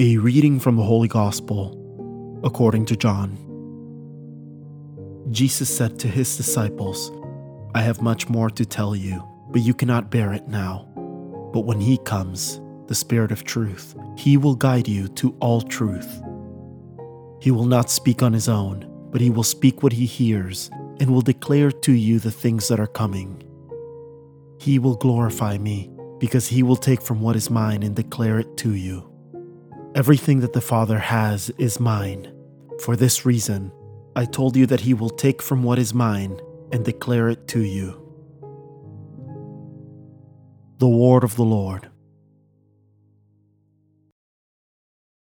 A reading from the Holy Gospel according to John. Jesus said to his disciples, I have much more to tell you, but you cannot bear it now. But when he comes, the Spirit of truth, he will guide you to all truth. He will not speak on his own, but he will speak what he hears and will declare to you the things that are coming. He will glorify me, because he will take from what is mine and declare it to you. Everything that the Father has is mine. For this reason, I told you that he will take from what is mine and declare it to you. The word of the Lord.